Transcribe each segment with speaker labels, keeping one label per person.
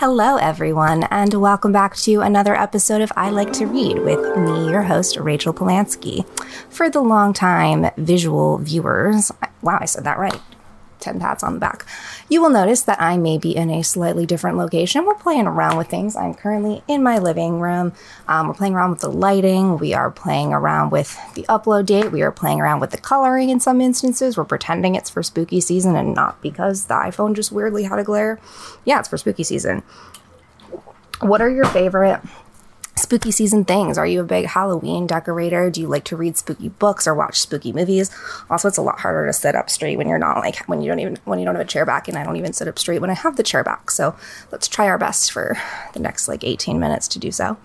Speaker 1: Hello, everyone, and welcome back to another episode of I Like to Read with me, your host, Rachel Polanski. For the long-time visual viewers, wow, I said that right. 10 pats on the back. You will notice that I may be in a slightly different location. We're playing around with things. I'm currently in my living room. Um, we're playing around with the lighting. We are playing around with the upload date. We are playing around with the coloring in some instances. We're pretending it's for spooky season and not because the iPhone just weirdly had a glare. Yeah, it's for spooky season. What are your favorite spooky season things. Are you a big Halloween decorator? Do you like to read spooky books or watch spooky movies? Also, it's a lot harder to sit up straight when you're not like when you don't even when you don't have a chair back and I don't even sit up straight when I have the chair back. So, let's try our best for the next like 18 minutes to do so.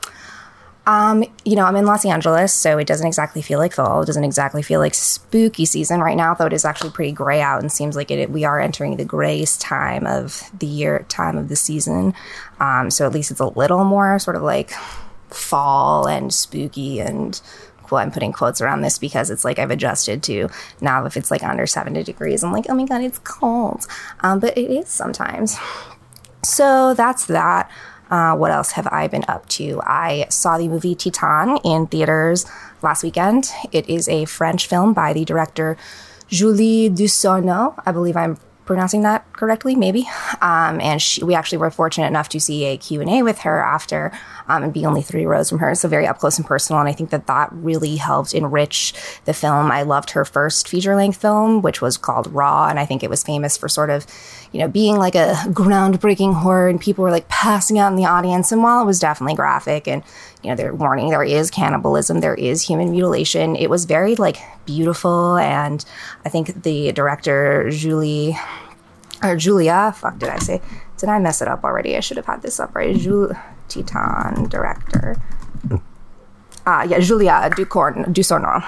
Speaker 1: Um, you know, I'm in Los Angeles, so it doesn't exactly feel like fall. It doesn't exactly feel like spooky season right now, though it is actually pretty gray out and seems like it, we are entering the grayest time of the year, time of the season. Um, so at least it's a little more sort of like fall and spooky and well, I'm putting quotes around this because it's like I've adjusted to now if it's like under 70 degrees, I'm like, oh my God, it's cold. Um, but it is sometimes. So that's that. Uh, what else have I been up to? I saw the movie Titane in theaters last weekend. It is a French film by the director Julie Ducournau. I believe I'm pronouncing that correctly, maybe. Um, and she, we actually were fortunate enough to see a Q&A with her after um, and be only three rows from her. So very up close and personal. And I think that that really helped enrich the film. I loved her first feature length film, which was called Raw. And I think it was famous for sort of, you know, being like a groundbreaking horror and people were like passing out in the audience. And while it was definitely graphic and, you know, they're warning there is cannibalism, there is human mutilation, it was very like beautiful. And I think the director, Julie, or Julia, fuck did I say? Did I mess it up already? I should have had this up right. Jules Titane director. Ah, uh, yeah, Julia Ducorn, Ducournau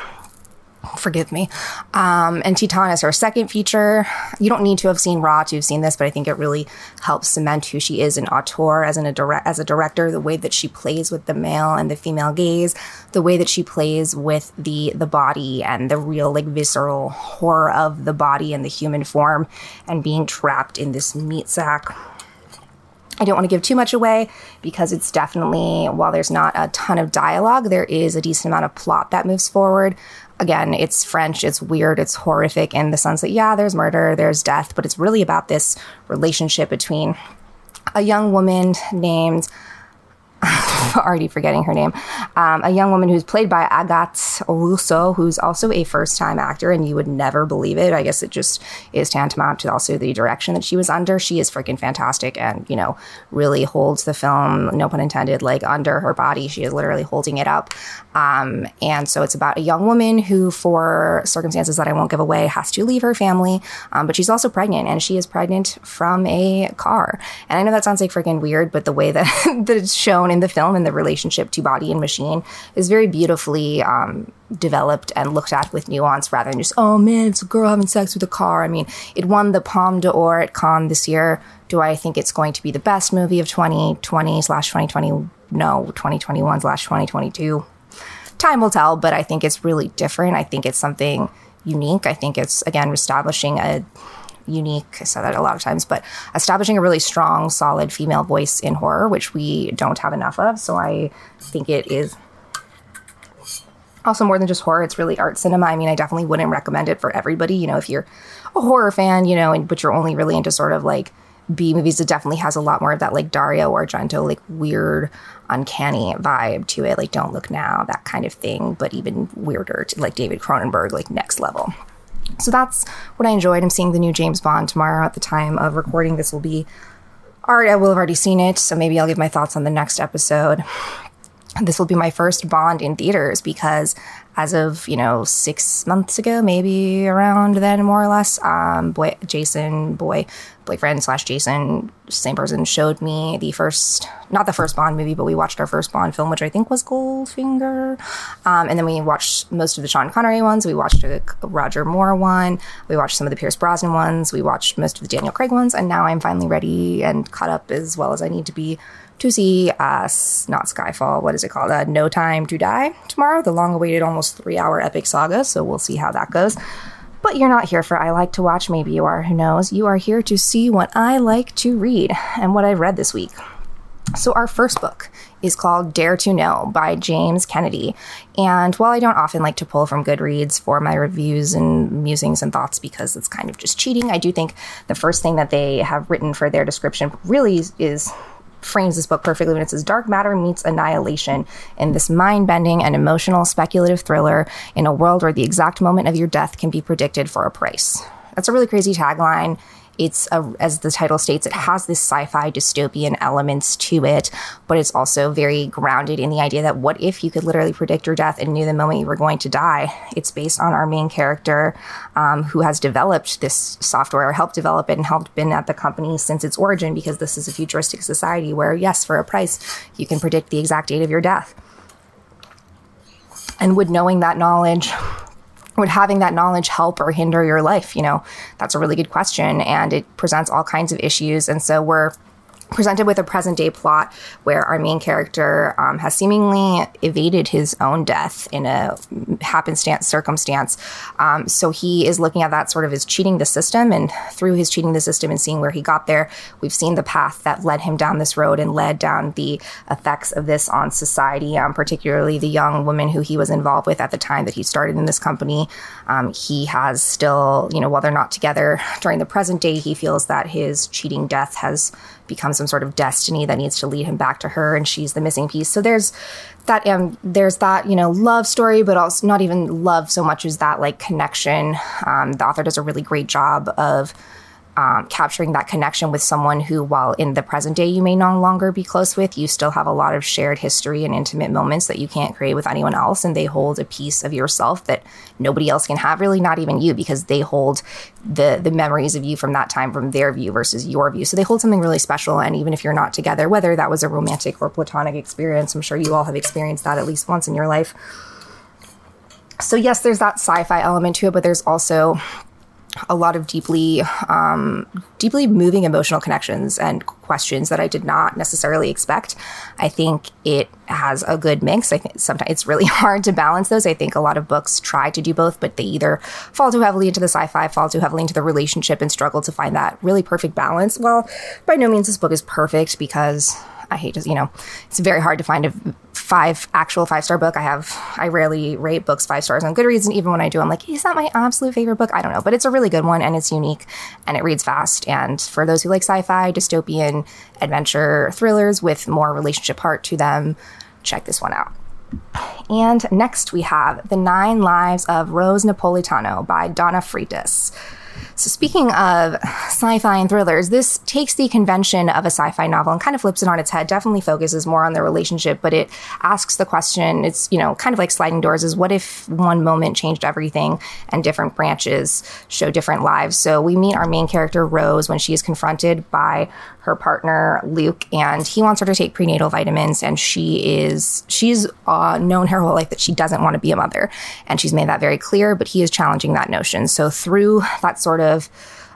Speaker 1: forgive me. Um, and Titane is her second feature. You don't need to have seen Raw to have seen this, but I think it really helps cement who she is an auteur, as, an, a direct, as a director, the way that she plays with the male and the female gaze, the way that she plays with the, the body and the real, like, visceral horror of the body and the human form and being trapped in this meat sack. I don't want to give too much away because it's definitely, while there's not a ton of dialogue, there is a decent amount of plot that moves forward. Again, it's French, it's weird, it's horrific in the sense that, yeah, there's murder, there's death, but it's really about this relationship between a young woman named already forgetting her name, um, a young woman who's played by Agathe Russo, who's also a first time actor, and you would never believe it. I guess it just is tantamount to also the direction that she was under. She is freaking fantastic and, you know, really holds the film, no pun intended, like under her body. She is literally holding it up. Um, and so it's about a young woman who, for circumstances that I won't give away, has to leave her family, um, but she's also pregnant, and she is pregnant from a car. And I know that sounds like freaking weird, but the way that, that it's shown in the film and the relationship to body and machine is very beautifully um, developed and looked at with nuance rather than just, oh man, it's a girl having sex with a car. I mean, it won the Palme d'Or at Cannes this year. Do I think it's going to be the best movie of 2020 slash 2020? No, 2021 slash 2022. Time will tell, but I think it's really different. I think it's something unique. I think it's, again, establishing a unique. I said that a lot of times, but establishing a really strong, solid female voice in horror, which we don't have enough of. So I think it is also more than just horror. It's really art cinema. I mean, I definitely wouldn't recommend it for everybody. You know, if you're a horror fan, you know, and but you're only really into sort of like B movies, it definitely has a lot more of that like Dario Argento, like weird, uncanny vibe to it. Like Don't Look Now, that kind of thing, but even weirder, to, like David Cronenberg, like next level. So that's what I enjoyed. I'm seeing the new James Bond tomorrow at the time of recording. This will be art. I will have already seen it, so maybe I'll give my thoughts on the next episode. This will be my first Bond in theaters because as of you know six months ago, maybe around then, more or less. Um, boy, Jason, boy, boyfriend slash Jason, same person, showed me the first, not the first Bond movie, but we watched our first Bond film, which I think was Goldfinger. Um, and then we watched most of the Sean Connery ones. We watched a Roger Moore one. We watched some of the Pierce Brosnan ones. We watched most of the Daniel Craig ones. And now I'm finally ready and caught up as well as I need to be to see us, not Skyfall, what is it called? Uh, no Time to Die tomorrow, the long awaited almost three hour epic saga. So we'll see how that goes. But you're not here for I like to watch, maybe you are, who knows? You are here to see what I like to read and what I've read this week. So, our first book is called Dare to Know by James Kennedy. And while I don't often like to pull from Goodreads for my reviews and musings and thoughts because it's kind of just cheating, I do think the first thing that they have written for their description really is frames this book perfectly when it says dark matter meets annihilation in this mind-bending and emotional speculative thriller in a world where the exact moment of your death can be predicted for a price. That's a really crazy tagline it's a, as the title states, it has this sci-fi dystopian elements to it, but it's also very grounded in the idea that what if you could literally predict your death and knew the moment you were going to die? It's based on our main character, um, who has developed this software, or helped develop it, and helped been at the company since its origin, because this is a futuristic society where, yes, for a price, you can predict the exact date of your death. And would knowing that knowledge would having that knowledge help or hinder your life? You know, that's a really good question. And it presents all kinds of issues. And so we're presented with a present day plot where our main character um, has seemingly evaded his own death in a happenstance circumstance. Um, so he is looking at that sort of as cheating the system, and through his cheating the system and seeing where he got there, we've seen the path that led him down this road and led down the effects of this on society, um, particularly the young woman who he was involved with at the time that he started in this company. Um, he has still, you know, while they're not together during the present day, he feels that his cheating death has become some sort of destiny that needs to lead him back to her and she's the missing piece. So there's that um there's that you know love story but also not even love so much as that like connection. Um, the author does a really great job of um, capturing that connection with someone who, while in the present day you may no longer be close with, you still have a lot of shared history and intimate moments that you can't create with anyone else. And they hold a piece of yourself that nobody else can have, really, not even you, because they hold the, the memories of you from that time from their view versus your view. So they hold something really special. And even if you're not together, whether that was a romantic or platonic experience, I'm sure you all have experienced that at least once in your life. So, yes, there's that sci fi element to it, but there's also a lot of deeply um, deeply moving emotional connections and questions that I did not necessarily expect. I think it has a good mix. I think sometimes it's really hard to balance those. I think a lot of books try to do both, but they either fall too heavily into the sci-fi, fall too heavily into the relationship, and struggle to find that really perfect balance. Well, by no means this book is perfect because I hate to, you know, it's very hard to find a five actual five star book. I have, I rarely rate books five stars on Goodreads. And even when I do, I'm like, is that my absolute favorite book? I don't know, but it's a really good one and it's unique and it reads fast. And for those who like sci fi, dystopian, adventure thrillers with more relationship heart to them, check this one out. And next we have The Nine Lives of Rose Napolitano by Donna Freitas. So, speaking of sci fi and thrillers, this takes the convention of a sci fi novel and kind of flips it on its head, definitely focuses more on the relationship, but it asks the question it's, you know, kind of like sliding doors is what if one moment changed everything and different branches show different lives? So, we meet our main character, Rose, when she is confronted by her partner Luke, and he wants her to take prenatal vitamins, and she is she's uh, known her whole life that she doesn't want to be a mother, and she's made that very clear. But he is challenging that notion. So through that sort of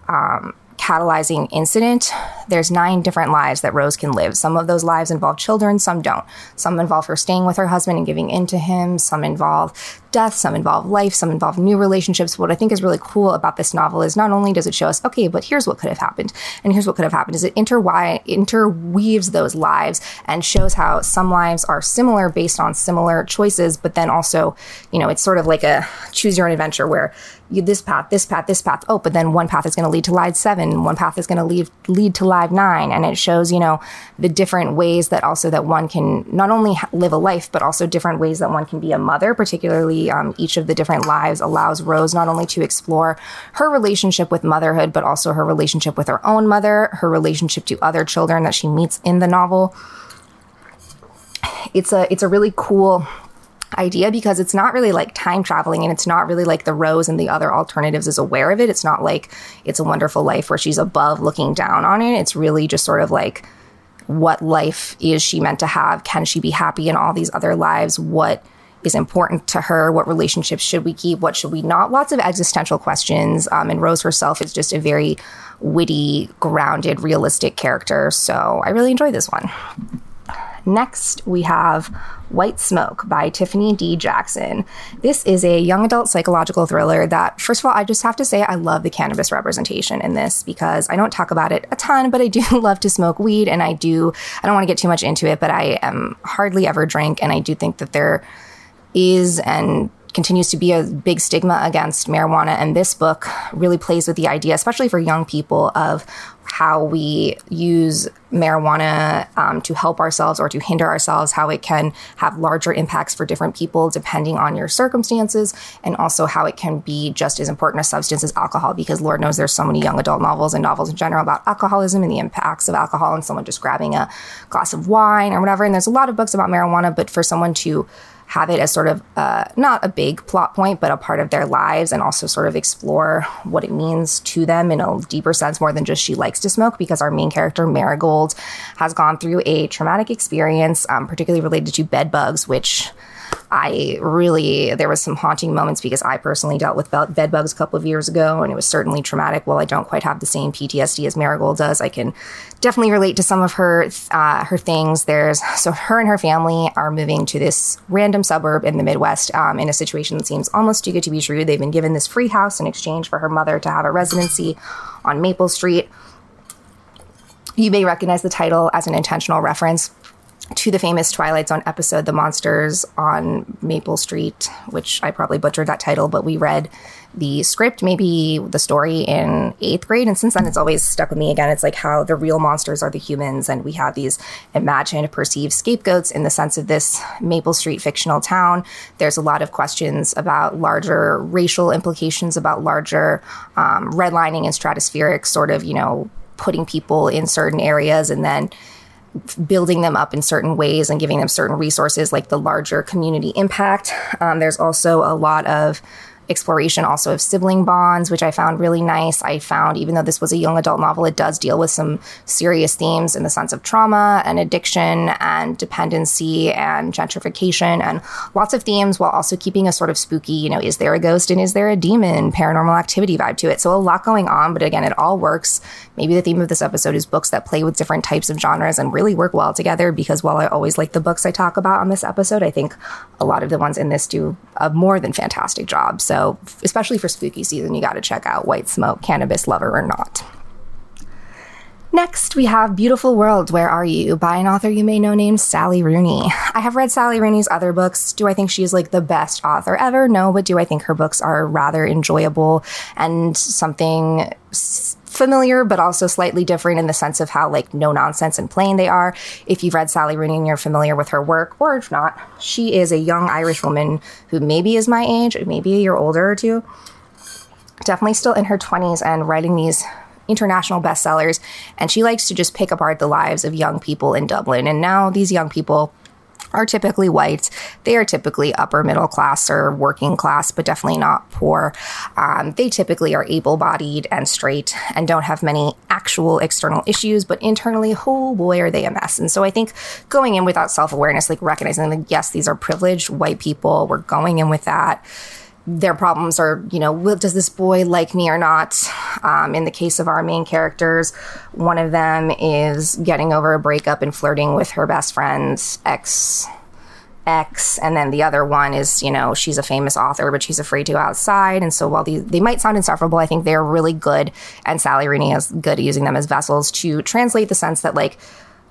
Speaker 1: um, catalyzing incident, there's nine different lives that Rose can live. Some of those lives involve children, some don't. Some involve her staying with her husband and giving in to him, some involve death, some involve life, some involve new relationships. What I think is really cool about this novel is not only does it show us, okay, but here's what could have happened, and here's what could have happened, is it interweaves those lives and shows how some lives are similar based on similar choices, but then also, you know, it's sort of like a choose your own adventure where you, this path, this path, this path. Oh, but then one path is going to lead to live seven, one path is going to lead lead to live nine, and it shows you know the different ways that also that one can not only live a life, but also different ways that one can be a mother, particularly um, each of the different lives allows Rose not only to explore her relationship with motherhood, but also her relationship with her own mother, her relationship to other children that she meets in the novel. It's a it's a really cool idea because it's not really like time traveling and it's not really like the Rose and the other alternatives is aware of it. It's not like it's a wonderful life where she's above looking down on it. It's really just sort of like what life is she meant to have? Can she be happy in all these other lives? What is important to her? What relationships should we keep? What should we not? Lots of existential questions. Um, and Rose herself is just a very witty, grounded, realistic character. So I really enjoy this one. Next, we have White Smoke by Tiffany D. Jackson. This is a young adult psychological thriller that, first of all, I just have to say I love the cannabis representation in this because I don't talk about it a ton, but I do love to smoke weed and I do, I don't want to get too much into it, but I am hardly ever drink and I do think that there is and continues to be a big stigma against marijuana. And this book really plays with the idea, especially for young people, of how we use marijuana um, to help ourselves or to hinder ourselves, how it can have larger impacts for different people depending on your circumstances, and also how it can be just as important a substance as alcohol, because Lord knows there's so many young adult novels and novels in general about alcoholism and the impacts of alcohol and someone just grabbing a glass of wine or whatever. And there's a lot of books about marijuana, but for someone to have it as sort of uh, not a big plot point, but a part of their lives, and also sort of explore what it means to them in a deeper sense, more than just she likes to smoke, because our main character, Marigold, has gone through a traumatic experience, um, particularly related to bed bugs, which I really, there was some haunting moments because I personally dealt with bed bugs a couple of years ago and it was certainly traumatic. While I don't quite have the same PTSD as Marigold does, I can definitely relate to some of her, uh, her things. There's, so her and her family are moving to this random suburb in the Midwest um, in a situation that seems almost too good to be true. They've been given this free house in exchange for her mother to have a residency on Maple Street. You may recognize the title as an intentional reference to the famous Twilight Zone episode, The Monsters on Maple Street, which I probably butchered that title, but we read the script, maybe the story in eighth grade. And since then, it's always stuck with me again. It's like how the real monsters are the humans, and we have these imagined, perceived scapegoats in the sense of this Maple Street fictional town. There's a lot of questions about larger racial implications, about larger um, redlining and stratospheric sort of, you know, putting people in certain areas and then building them up in certain ways and giving them certain resources like the larger community impact. Um, there's also a lot of exploration also of sibling bonds, which I found really nice. I found, even though this was a young adult novel, it does deal with some serious themes in the sense of trauma and addiction and dependency and gentrification and lots of themes while also keeping a sort of spooky, you know, is there a ghost and is there a demon paranormal activity vibe to it? So a lot going on, but again, it all works. Maybe the theme of this episode is books that play with different types of genres and really work well together because while I always like the books I talk about on this episode, I think a lot of the ones in this do a more than fantastic job. So especially for spooky season, you got to check out White Smoke, Cannabis Lover or Not. Next, we have Beautiful World, Where Are You? by an author you may know named Sally Rooney. I have read Sally Rooney's other books. Do I think she's like the best author ever? No, but do I think her books are rather enjoyable and something familiar, but also slightly different in the sense of how like no nonsense and plain they are. If you've read Sally Rooney and you're familiar with her work, or if not, she is a young Irish woman who maybe is my age, maybe a year older or two. Definitely still in her 20s and writing these international bestsellers. And she likes to just pick apart the lives of young people in Dublin. And now these young people are typically white. They are typically upper middle class or working class, but definitely not poor. Um, they typically are able bodied and straight and don't have many actual external issues, but internally, oh boy, are they a mess. And so I think going in without self awareness, like recognizing that, yes, these are privileged white people, we're going in with that their problems are, you know, will, does this boy like me or not? Um, in the case of our main characters, one of them is getting over a breakup and flirting with her best friend's ex ex and then the other one is you know she's a famous author but she's afraid to go outside and so while these they might sound insufferable i think they're really good and sally rooney is good at using them as vessels to translate the sense that like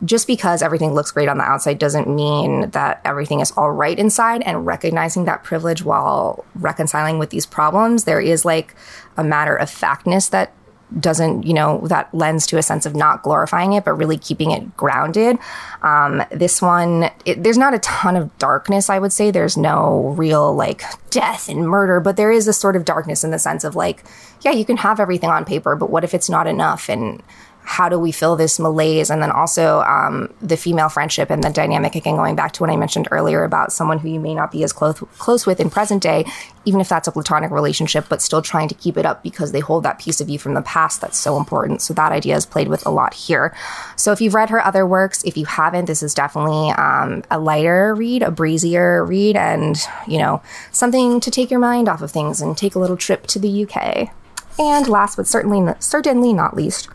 Speaker 1: just because everything looks great on the outside doesn't mean that everything is all right inside and recognizing that privilege while reconciling with these problems there is like a matter of factness that doesn't you know that lends to a sense of not glorifying it but really keeping it grounded. Um, this one it, there's not a ton of darkness i would say. There's no real like death and murder but there is a sort of darkness in the sense of like yeah you can have everything on paper but what if it's not enough? And how do we fill this malaise? And then also um, the female friendship and the dynamic, again, going back to what I mentioned earlier about someone who you may not be as close, close with in present day, even if that's a platonic relationship, but still trying to keep it up because they hold that piece of you from the past that's so important. So that idea is played with a lot here. So if you've read her other works, if you haven't, this is definitely um, a lighter read, a breezier read, and, you know, something to take your mind off of things and take a little trip to the UK. And last but certainly, certainly not least,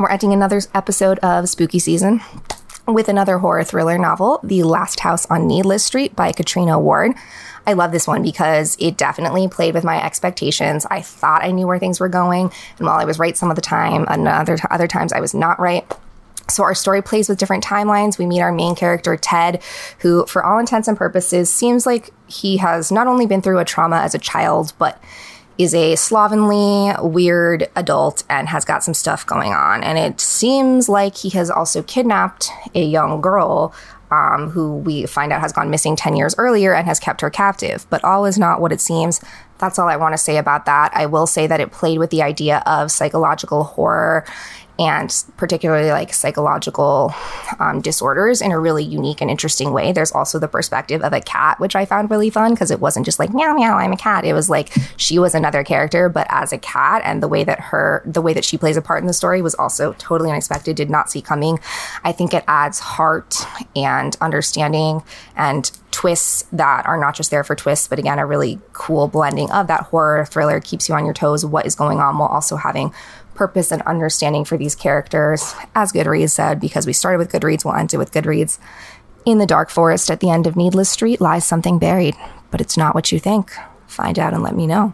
Speaker 1: we're ending another episode of Spooky Season with another horror thriller novel, The Last House on Needless Street by Catriona Ward. I love this one because it definitely played with my expectations. I thought I knew where things were going, and while I was right some of the time, and other other times I was not right. So our story plays with different timelines. We meet our main character, Ted, who, for all intents and purposes, seems like he has not only been through a trauma as a child, but is a slovenly, weird adult and has got some stuff going on. And it seems like he has also kidnapped a young girl um, who we find out has gone missing 10 years earlier and has kept her captive. But all is not what it seems. That's all I want to say about that. I will say that it played with the idea of psychological horror and particularly like psychological um, disorders in a really unique and interesting way. There's also the perspective of a cat, which I found really fun because it wasn't just like meow meow, I'm a cat. It was like she was another character, but as a cat, and the way that her, the way that she plays a part in the story was also totally unexpected. Did not see coming. I think it adds heart and understanding and twists that are not just there for twists, but again, a really cool blending of that horror thriller keeps you on your toes. What is going on while also having purpose and understanding for these characters. As Goodreads said, because we started with Goodreads, we'll end it with Goodreads. In the dark forest at the end of Needless Street lies something buried, but it's not what you think. Find out and let me know.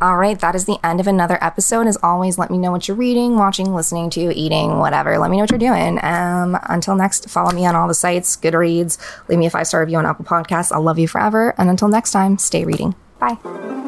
Speaker 1: All right, that is the end of another episode. As always, let me know what you're reading, watching, listening to, eating, whatever. Let me know what you're doing. Um, until next, follow me on all the sites, Goodreads, leave me a five star review on Apple Podcasts. I'll love you forever. And until next time, stay reading. Bye.